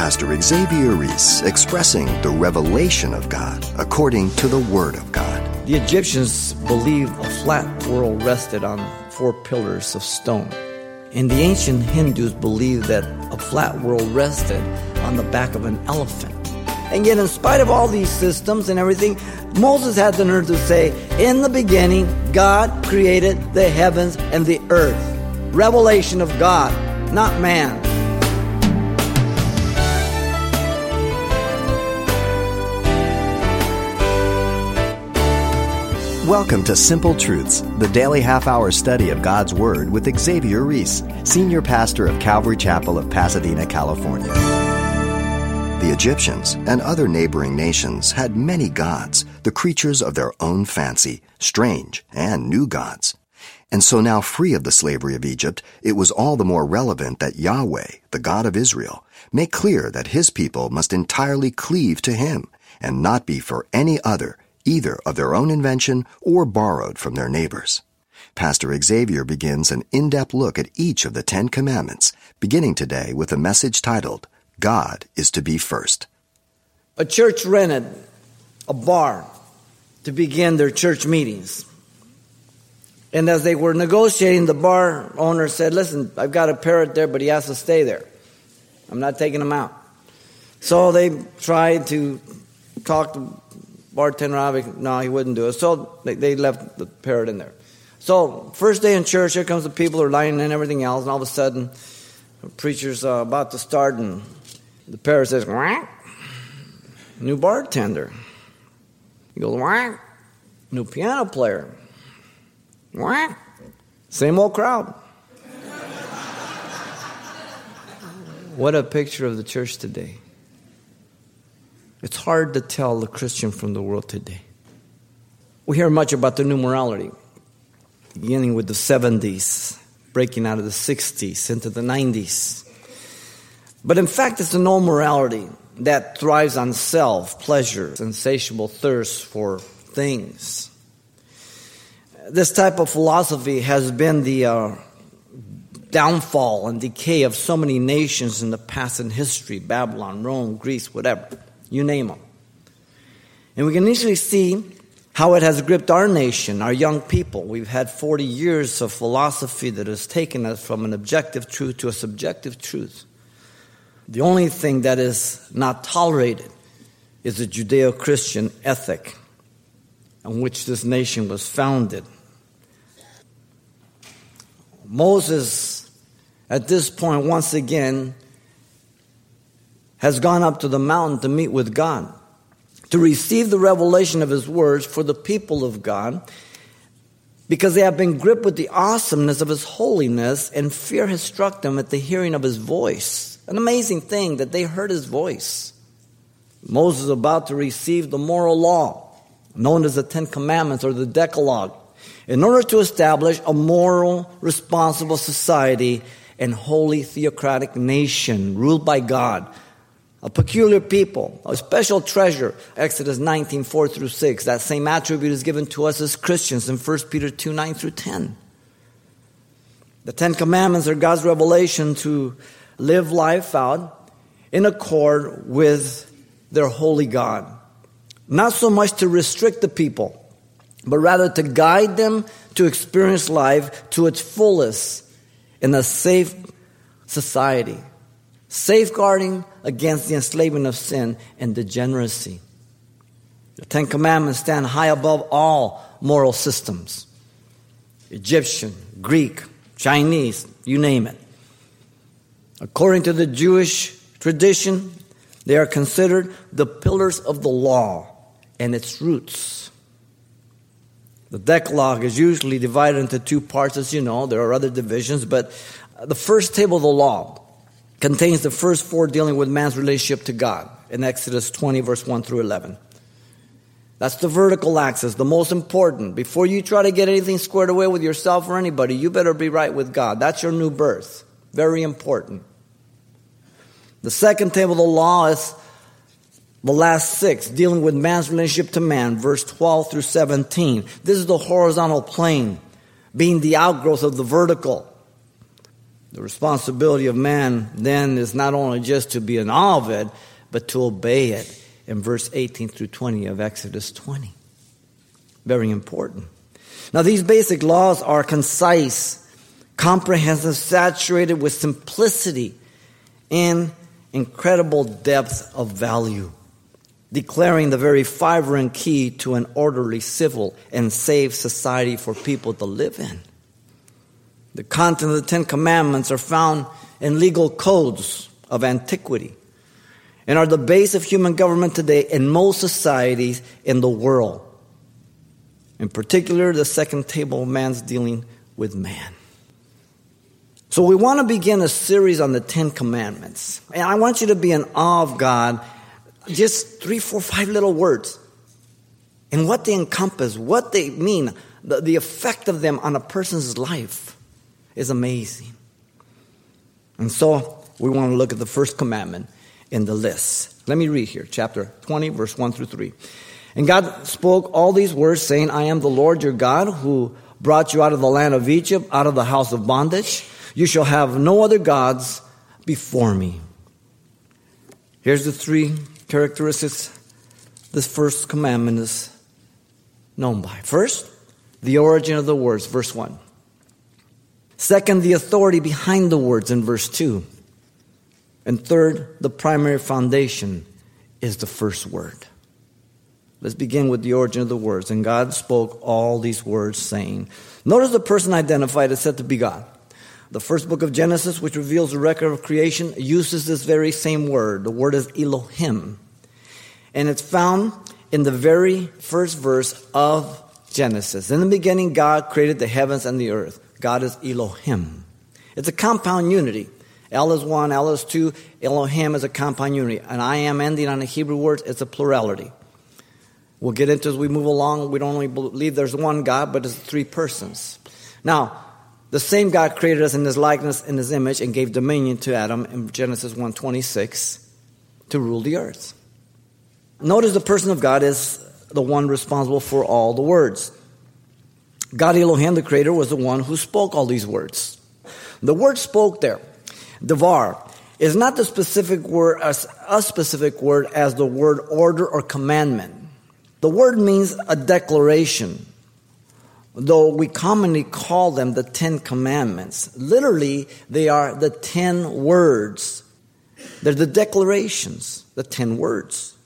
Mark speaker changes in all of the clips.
Speaker 1: Pastor Xavier Reese expressing the revelation of God according to the Word of God.
Speaker 2: The Egyptians believed a flat world rested on four pillars of stone. And the ancient Hindus believed that a flat world rested on the back of an elephant. And yet, in spite of all these systems and everything, Moses had the nerve to say, In the beginning, God created the heavens and the earth. Revelation of God, not man.
Speaker 1: Welcome to Simple Truths, the daily half hour study of God's Word with Xavier Reese, Senior Pastor of Calvary Chapel of Pasadena, California. The Egyptians and other neighboring nations had many gods, the creatures of their own fancy, strange and new gods. And so now free of the slavery of Egypt, it was all the more relevant that Yahweh, the God of Israel, make clear that his people must entirely cleave to him and not be for any other, either of their own invention or borrowed from their neighbors. Pastor Xavier begins an in-depth look at each of the Ten Commandments, beginning today with a message titled, God is to be first.
Speaker 2: A church rented a bar to begin their church meetings. And as they were negotiating, the bar owner said, Listen, I've got a parrot there, but he has to stay there. I'm not taking him out. So they tried to talk to bartender out. No, he wouldn't do it. So they, they left the parrot in there. So, first day in church, here comes the people are lining and everything else, and all of a sudden, the preacher's uh, about to start, and the parrot says, Quack. New bartender. He goes, Quack. New piano player. Quack. Same old crowd. what a picture of the church today. It's hard to tell the Christian from the world today. We hear much about the new morality, beginning with the 70s, breaking out of the 60s into the 90s. But in fact, it's a old morality that thrives on self, pleasure, insatiable thirst for things. This type of philosophy has been the uh, downfall and decay of so many nations in the past in history Babylon, Rome, Greece, whatever. You name them. And we can easily see how it has gripped our nation, our young people. We've had 40 years of philosophy that has taken us from an objective truth to a subjective truth. The only thing that is not tolerated is the Judeo Christian ethic on which this nation was founded. Moses, at this point, once again, has gone up to the mountain to meet with God, to receive the revelation of his words for the people of God, because they have been gripped with the awesomeness of his holiness, and fear has struck them at the hearing of his voice. An amazing thing that they heard his voice. Moses is about to receive the moral law, known as the Ten Commandments or the Decalogue, in order to establish a moral, responsible society and holy theocratic nation ruled by God a peculiar people, a special treasure. Exodus 19, 4 through 6. That same attribute is given to us as Christians in 1 Peter 2, 9 through 10. The Ten Commandments are God's revelation to live life out in accord with their holy God. Not so much to restrict the people, but rather to guide them to experience life to its fullest in a safe society safeguarding against the enslavement of sin and degeneracy. The Ten Commandments stand high above all moral systems Egyptian, Greek, Chinese, you name it. According to the Jewish tradition, they are considered the pillars of the law and its roots. The Decalogue is usually divided into two parts, as you know. There are other divisions, but the first table of the law, contains the first four dealing with man's relationship to God in Exodus 20, verse 1 through 11. That's the vertical axis, the most important. Before you try to get anything squared away with yourself or anybody, you better be right with God. That's your new birth. Very important. The second table of the law is the last six, dealing with man's relationship to man, verse 12 through 17. This is the horizontal plane, being the outgrowth of the vertical. The responsibility of man then is not only just to be in awe of it, but to obey it in verse 18 through 20 of Exodus 20. Very important. Now, these basic laws are concise, comprehensive, saturated with simplicity and incredible depth of value, declaring the very fiber and key to an orderly, civil, and safe society for people to live in. The content of the Ten Commandments are found in legal codes of antiquity and are the base of human government today in most societies in the world. In particular, the second table of man's dealing with man. So we want to begin a series on the Ten Commandments. And I want you to be in awe of God. Just three, four, five little words. And what they encompass, what they mean, the, the effect of them on a person's life is amazing. And so we want to look at the first commandment in the list. Let me read here, chapter 20, verse 1 through 3. And God spoke all these words, saying, I am the Lord your God who brought you out of the land of Egypt, out of the house of bondage. You shall have no other gods before me. Here's the three characteristics this first commandment is known by. First, the origin of the words, verse 1. Second, the authority behind the words in verse 2. And third, the primary foundation is the first word. Let's begin with the origin of the words. And God spoke all these words, saying, Notice the person identified is said to be God. The first book of Genesis, which reveals the record of creation, uses this very same word. The word is Elohim. And it's found in the very first verse of Genesis. In the beginning, God created the heavens and the earth. God is Elohim. It's a compound unity. El is one, El is two, Elohim is a compound unity. And I am ending on the Hebrew words, it's a plurality. We'll get into as we move along. We don't only believe there's one God, but it's three persons. Now, the same God created us in his likeness, in his image, and gave dominion to Adam in Genesis 1.26 to rule the earth. Notice the person of God is the one responsible for all the words. God Elohim, the creator, was the one who spoke all these words. The word spoke there, devar, is not the specific word, as a specific word as the word order or commandment. The word means a declaration, though we commonly call them the Ten Commandments. Literally, they are the ten words. They're the declarations, the ten words.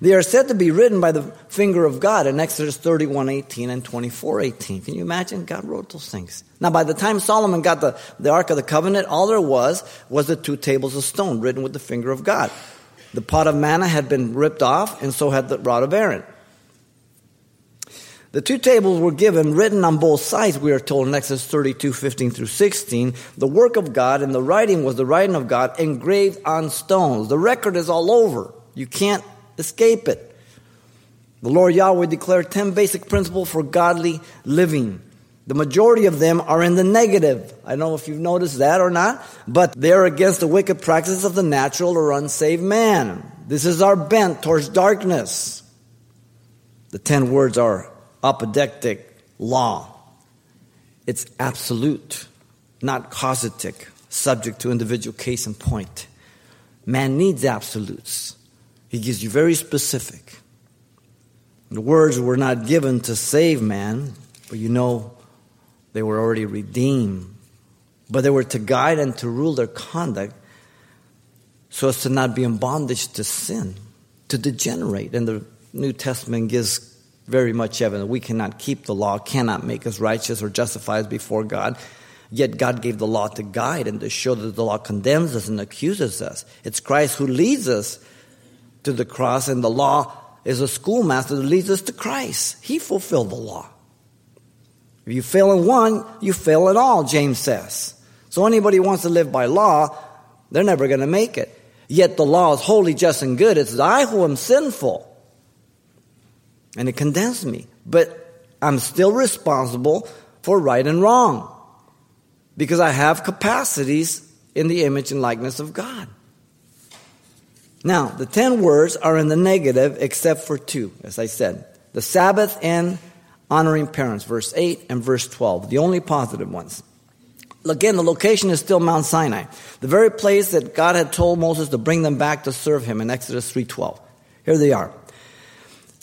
Speaker 2: They are said to be written by the finger of God in Exodus 31 18 and 24 18. Can you imagine? God wrote those things. Now, by the time Solomon got the, the Ark of the Covenant, all there was was the two tables of stone written with the finger of God. The pot of manna had been ripped off, and so had the rod of Aaron. The two tables were given, written on both sides, we are told in Exodus 32, 15 through 16. The work of God and the writing was the writing of God engraved on stones. The record is all over. You can't escape it. The Lord Yahweh declared 10 basic principles for godly living. The majority of them are in the negative. I don't know if you've noticed that or not, but they're against the wicked practices of the natural or unsaved man. This is our bent towards darkness. The 10 words are apodictic law. It's absolute, not casuistic, subject to individual case and point. Man needs absolutes. He gives you very specific. The words were not given to save man, but you know they were already redeemed. But they were to guide and to rule their conduct so as to not be in bondage to sin, to degenerate. And the New Testament gives very much evidence. We cannot keep the law, cannot make us righteous or justify us before God. Yet God gave the law to guide and to show that the law condemns us and accuses us. It's Christ who leads us to the cross, and the law is a schoolmaster that leads us to Christ. He fulfilled the law. If you fail in one, you fail in all, James says. So anybody who wants to live by law, they're never going to make it. Yet the law is holy, just, and good. It's I who am sinful and it condemns me. But I'm still responsible for right and wrong because I have capacities in the image and likeness of God. Now, the 10 words are in the negative except for two, as I said the Sabbath and honoring parents, verse 8 and verse 12, the only positive ones. Again, the location is still Mount Sinai, the very place that God had told Moses to bring them back to serve him in Exodus 3:12. Here they are.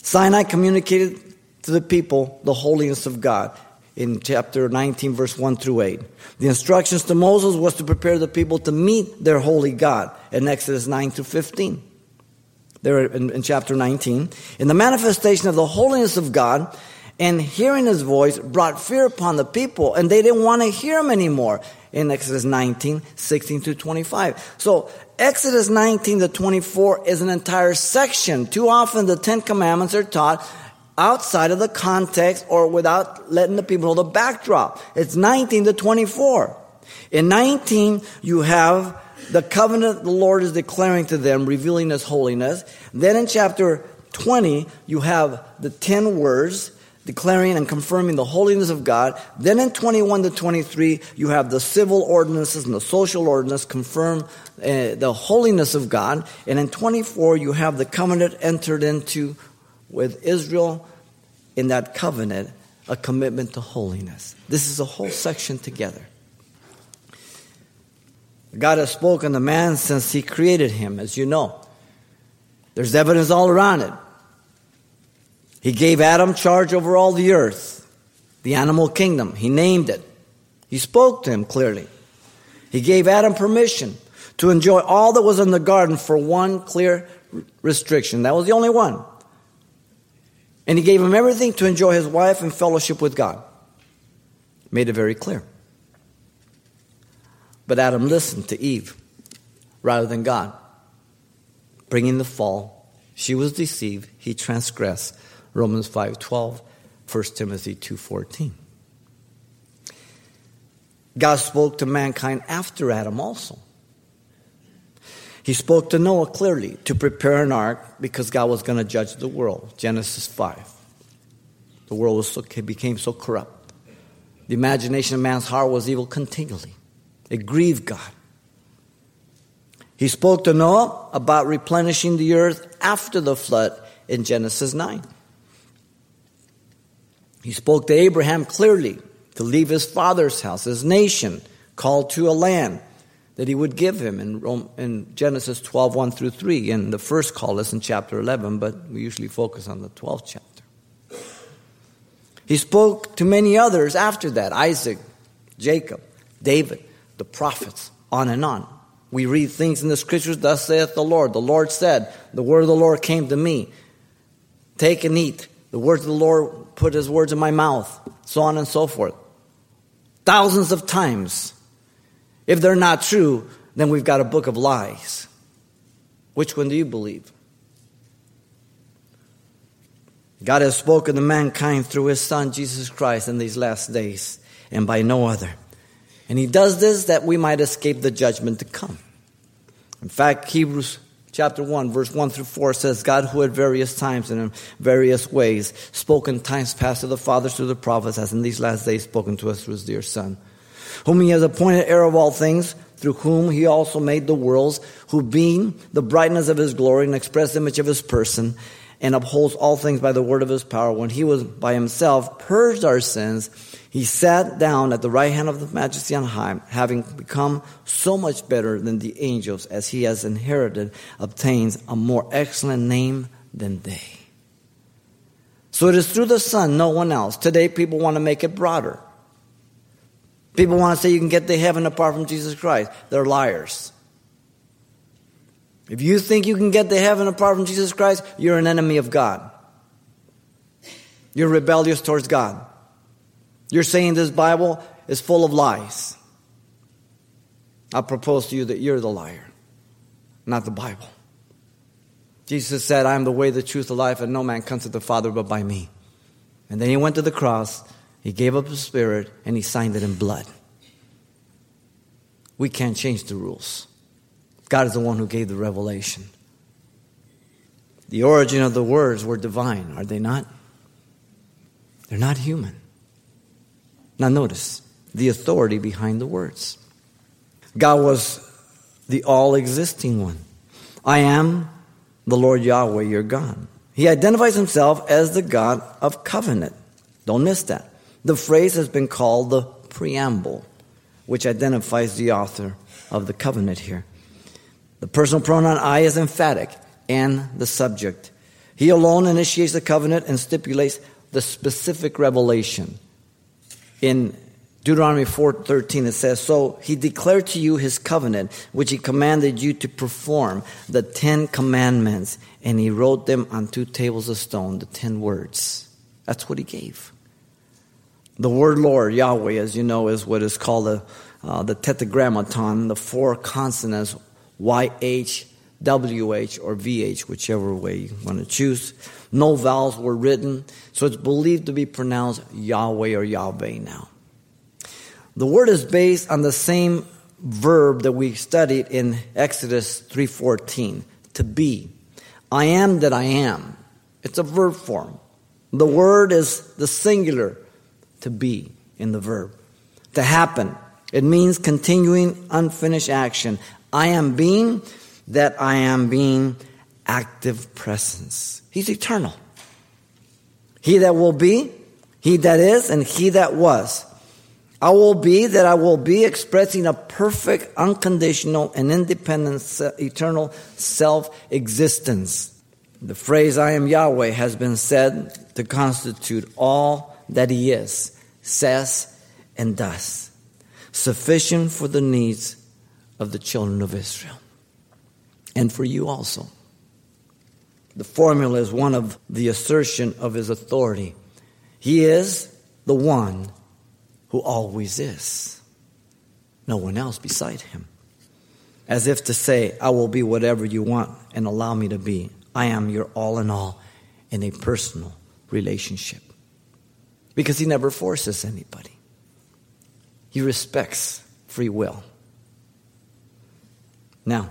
Speaker 2: Sinai communicated to the people the holiness of God in chapter 19 verse 1 through 8. The instructions to Moses was to prepare the people to meet their holy God in Exodus 9 to 15. There in, in chapter 19. In the manifestation of the holiness of God, and hearing his voice brought fear upon the people, and they didn't want to hear him anymore in Exodus 19, 16 to 25. So Exodus 19 to 24 is an entire section. Too often the Ten Commandments are taught outside of the context or without letting the people know the backdrop. It's 19 to 24. In 19, you have the covenant the Lord is declaring to them, revealing his holiness. Then in chapter 20, you have the 10 words declaring and confirming the holiness of God. Then in 21 to 23, you have the civil ordinances and the social ordinance confirm uh, the holiness of God. And in 24, you have the covenant entered into with Israel in that covenant, a commitment to holiness. This is a whole section together. God has spoken to man since he created him, as you know. There's evidence all around it. He gave Adam charge over all the earth, the animal kingdom. He named it. He spoke to him clearly. He gave Adam permission to enjoy all that was in the garden for one clear restriction. That was the only one. And he gave him everything to enjoy his wife and fellowship with God. Made it very clear. But Adam listened to Eve rather than God, bringing the fall. She was deceived, he transgressed. Romans 5:12, 1 Timothy 2:14. God spoke to mankind after Adam also. He spoke to Noah clearly to prepare an ark because God was going to judge the world. Genesis 5. The world so, became so corrupt. The imagination of man's heart was evil continually. It grieved God. He spoke to Noah about replenishing the earth after the flood in Genesis 9. He spoke to Abraham clearly to leave his father's house, his nation, called to a land that he would give him in, Rome, in Genesis 12, 1 through 3. And the first call is in chapter 11, but we usually focus on the 12th chapter. He spoke to many others after that Isaac, Jacob, David, the prophets, on and on. We read things in the scriptures, thus saith the Lord. The Lord said, The word of the Lord came to me. Take and eat. The words of the Lord put his words in my mouth, so on and so forth. Thousands of times. If they're not true, then we've got a book of lies. Which one do you believe? God has spoken to mankind through his Son, Jesus Christ, in these last days, and by no other. And he does this that we might escape the judgment to come. In fact, Hebrews chapter 1, verse 1 through 4 says, God, who at various times and in various ways spoken times past to the fathers through the prophets, has in these last days spoken to us through his dear Son, whom he has appointed heir of all things, through whom he also made the worlds, who being the brightness of his glory and express image of his person, and upholds all things by the word of his power, when he was by himself purged our sins, he sat down at the right hand of the majesty on high, having become so much better than the angels, as he has inherited, obtains a more excellent name than they. So it is through the Son, no one else. Today, people want to make it broader. People want to say you can get to heaven apart from Jesus Christ. They're liars. If you think you can get to heaven apart from Jesus Christ, you're an enemy of God. You're rebellious towards God. You're saying this Bible is full of lies. I propose to you that you're the liar, not the Bible. Jesus said, I am the way, the truth, the life, and no man comes to the Father but by me. And then he went to the cross, he gave up his spirit, and he signed it in blood. We can't change the rules. God is the one who gave the revelation. The origin of the words were divine, are they not? They're not human. Now, notice the authority behind the words. God was the all existing one. I am the Lord Yahweh, your God. He identifies himself as the God of covenant. Don't miss that. The phrase has been called the preamble. which identifies the author of the covenant here. The personal pronoun I is emphatic and the subject. He alone initiates the covenant and stipulates the specific revelation. In Deuteronomy 4:13 it says, "So he declared to you his covenant which he commanded you to perform, the 10 commandments, and he wrote them on two tables of stone, the 10 words." That's what he gave. The word Lord, Yahweh, as you know, is what is called the, uh, the tetragrammaton, the four consonants YH, WH, or VH, whichever way you want to choose. No vowels were written, so it's believed to be pronounced Yahweh or Yahweh now. The word is based on the same verb that we studied in Exodus 3:14, to be. I am that I am. It's a verb form. The word is the singular, to be in the verb. To happen. It means continuing unfinished action. I am being that I am being active presence. He's eternal. He that will be, he that is, and he that was. I will be that I will be, expressing a perfect, unconditional, and independent, eternal self existence. The phrase I am Yahweh has been said to constitute all that He is, says, and does, sufficient for the needs of the children of Israel and for you also. The formula is one of the assertion of his authority. He is the one who always is. No one else beside him. As if to say, I will be whatever you want and allow me to be. I am your all in all in a personal relationship. Because he never forces anybody, he respects free will. Now,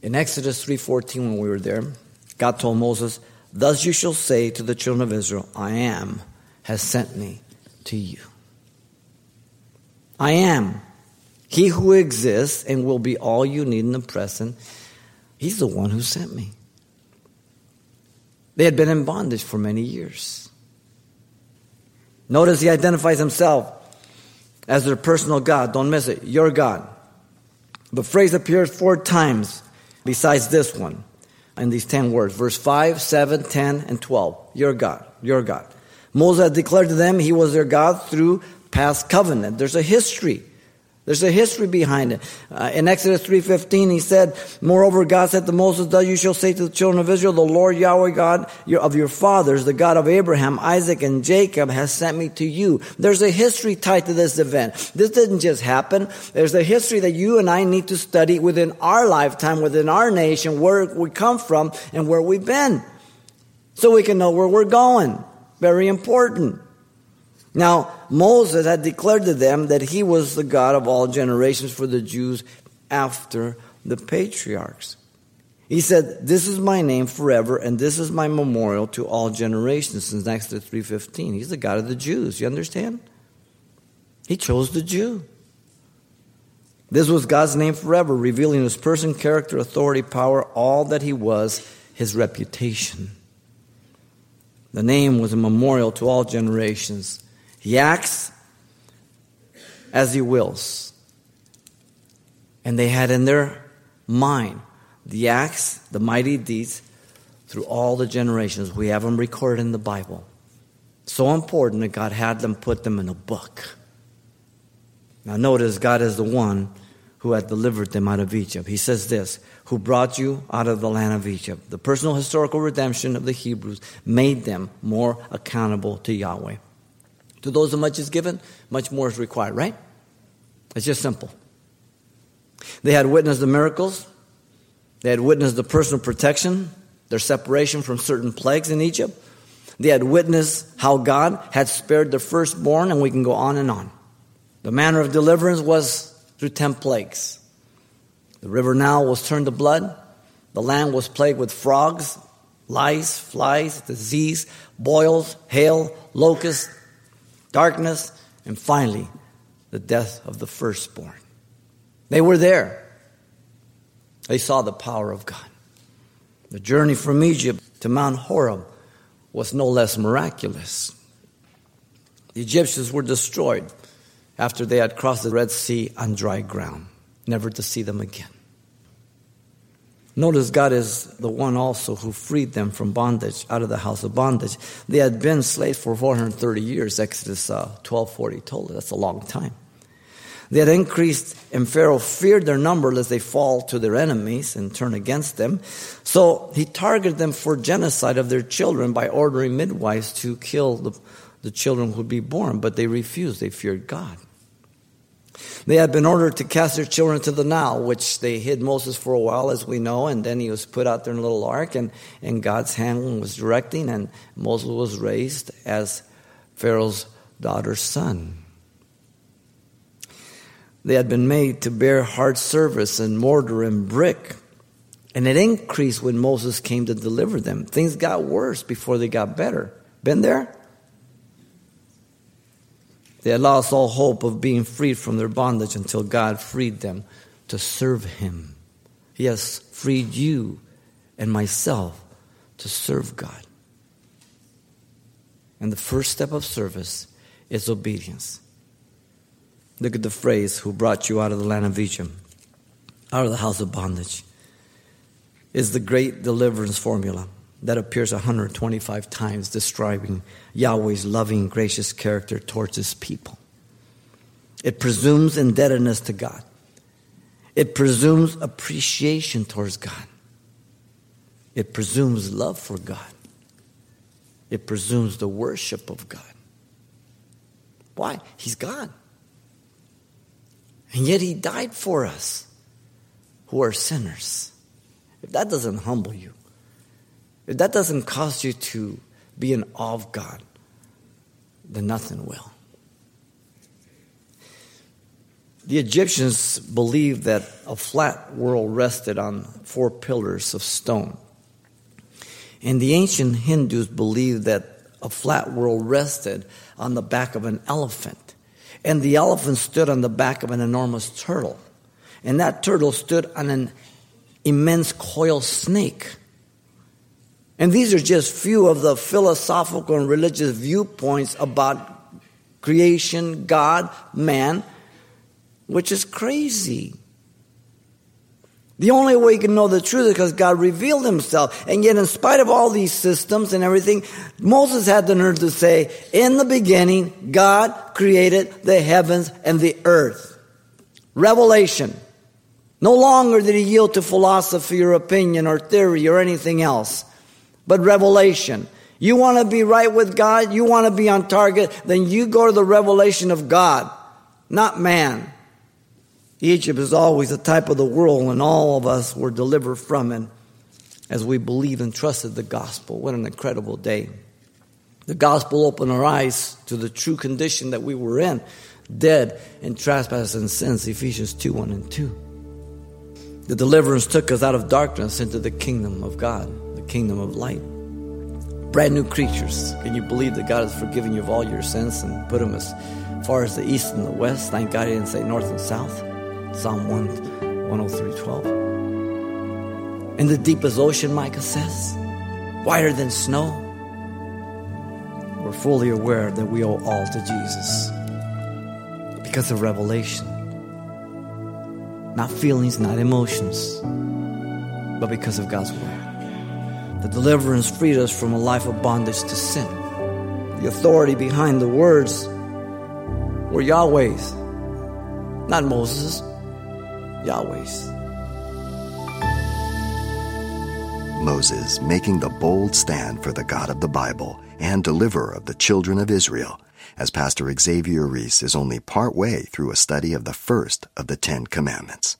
Speaker 2: in Exodus 3:14 when we were there, God told Moses, "Thus you shall say to the children of Israel, I am has sent me to you." I am he who exists and will be all you need in the present. He's the one who sent me. They had been in bondage for many years. Notice he identifies himself as their personal God. Don't miss it. Your God. The phrase appears four times besides this one in these 10 words verse 5, 7, 10, and 12. Your God, your God. Moses declared to them he was their God through past covenant. There's a history. There's a history behind it. Uh, in Exodus 3.15, he said, Moreover, God said to Moses, Thus you shall say to the children of Israel, The Lord Yahweh God of your fathers, the God of Abraham, Isaac, and Jacob, has sent me to you. There's a history tied to this event. This didn't just happen. There's a history that you and I need to study within our lifetime, within our nation, where we come from and where we've been. So we can know where we're going. Very important. Now, Moses had declared to them that he was the God of all generations for the Jews after the patriarchs. He said, "This is my name forever, and this is my memorial to all generations." Since Exodus three fifteen, he's the God of the Jews. You understand? He chose the Jew. This was God's name forever, revealing his person, character, authority, power, all that he was, his reputation. The name was a memorial to all generations. He acts as he wills. And they had in their mind the acts, the mighty deeds through all the generations. We have them recorded in the Bible. So important that God had them put them in a book. Now, notice God is the one who had delivered them out of Egypt. He says this Who brought you out of the land of Egypt. The personal historical redemption of the Hebrews made them more accountable to Yahweh. To those who much is given, much more is required, right? It's just simple. They had witnessed the miracles, they had witnessed the personal protection, their separation from certain plagues in Egypt. They had witnessed how God had spared their firstborn, and we can go on and on. The manner of deliverance was through ten plagues. The river Nile was turned to blood. The land was plagued with frogs, lice, flies, disease, boils, hail, locusts, darkness, and finally, the death of the firstborn. They were there. They saw the power of God. The journey from Egypt to Mount Horeb was no less miraculous. The Egyptians were destroyed after they had crossed the Red Sea on dry ground, never to see them again. Notice God is the one also who freed them from bondage out of the house of bondage. They had been slaves for 430 years, Exodus uh, 1240 told us. That's a long time. They had increased, and Pharaoh feared their number lest they fall to their enemies and turn against them. So he targeted them for genocide of their children by ordering midwives to kill the, the children who would be born, but they refused. They feared God. They had been ordered to cast their children to the Nile, which they hid Moses for a while, as we know, and then he was put out there in a little ark, and, and God's hand was directing, and Moses was raised as Pharaoh's daughter's son. They had been made to bear hard service and mortar and brick. And it increased when Moses came to deliver them. Things got worse before they got better. Been there? They had lost all hope of being freed from their bondage until God freed them to serve Him. He has freed you and myself to serve God. And the first step of service is obedience. Look at the phrase, who brought you out of the land of Egypt, out of the house of bondage, is the great deliverance formula that appears 125 times describing Yahweh's loving, gracious character towards his people. It presumes indebtedness to God. It presumes appreciation towards God. It presumes love for God. It presumes the worship of God. Why? He's God. And yet he died for us who are sinners. If that doesn't humble you, if that doesn't cause you to be in awe of God, then nothing will. The Egyptians believed that a flat world rested on four pillars of stone. And the ancient Hindus believed that a flat world rested on the back of an elephant. And the elephant stood on the back of an enormous turtle. And that turtle stood on an immense coil snake. And these are just few of the philosophical and religious viewpoints about creation, God, man, which is crazy. The only way you can know the truth is because God revealed himself. And yet, in spite of all these systems and everything, Moses had the nerve to say, In the beginning, God created the heavens and the earth. Revelation. No longer did he yield to philosophy or opinion or theory or anything else but revelation. You want to be right with God? You want to be on target? Then you go to the revelation of God, not man. Egypt is always a type of the world, and all of us were delivered from it as we believed and trusted the gospel. What an incredible day. The gospel opened our eyes to the true condition that we were in, dead in trespasses and sins, Ephesians 2 1 and 2. The deliverance took us out of darkness into the kingdom of God kingdom of light. Brand new creatures. Can you believe that God has forgiven you of all your sins and put them as far as the east and the west? Thank God He didn't say north and south. Psalm 1, 103 12. In the deepest ocean, Micah says, whiter than snow. We're fully aware that we owe all to Jesus because of revelation. Not feelings, not emotions, but because of God's word. The deliverance freed us from a life of bondage to sin. The authority behind the words were Yahweh's, not Moses', Yahweh's.
Speaker 1: Moses making the bold stand for the God of the Bible and deliverer of the children of Israel, as Pastor Xavier Reese is only part way through a study of the first of the Ten Commandments.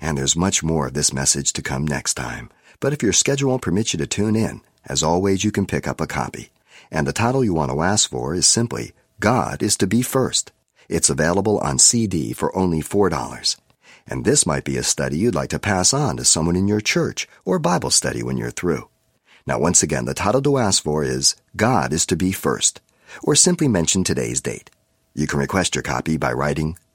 Speaker 1: And there's much more of this message to come next time. But if your schedule permits you to tune in, as always, you can pick up a copy. And the title you want to ask for is simply God is to be First. It's available on CD for only $4. And this might be a study you'd like to pass on to someone in your church or Bible study when you're through. Now, once again, the title to ask for is God is to be First, or simply mention today's date. You can request your copy by writing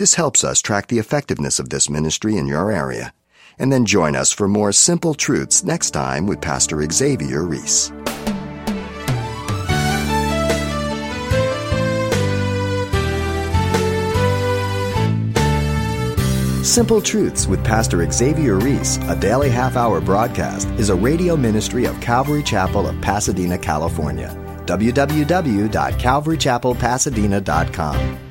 Speaker 1: This helps us track the effectiveness of this ministry in your area. And then join us for more Simple Truths next time with Pastor Xavier Reese. Simple Truths with Pastor Xavier Reese, a daily half hour broadcast, is a radio ministry of Calvary Chapel of Pasadena, California. www.calvarychapelpasadena.com.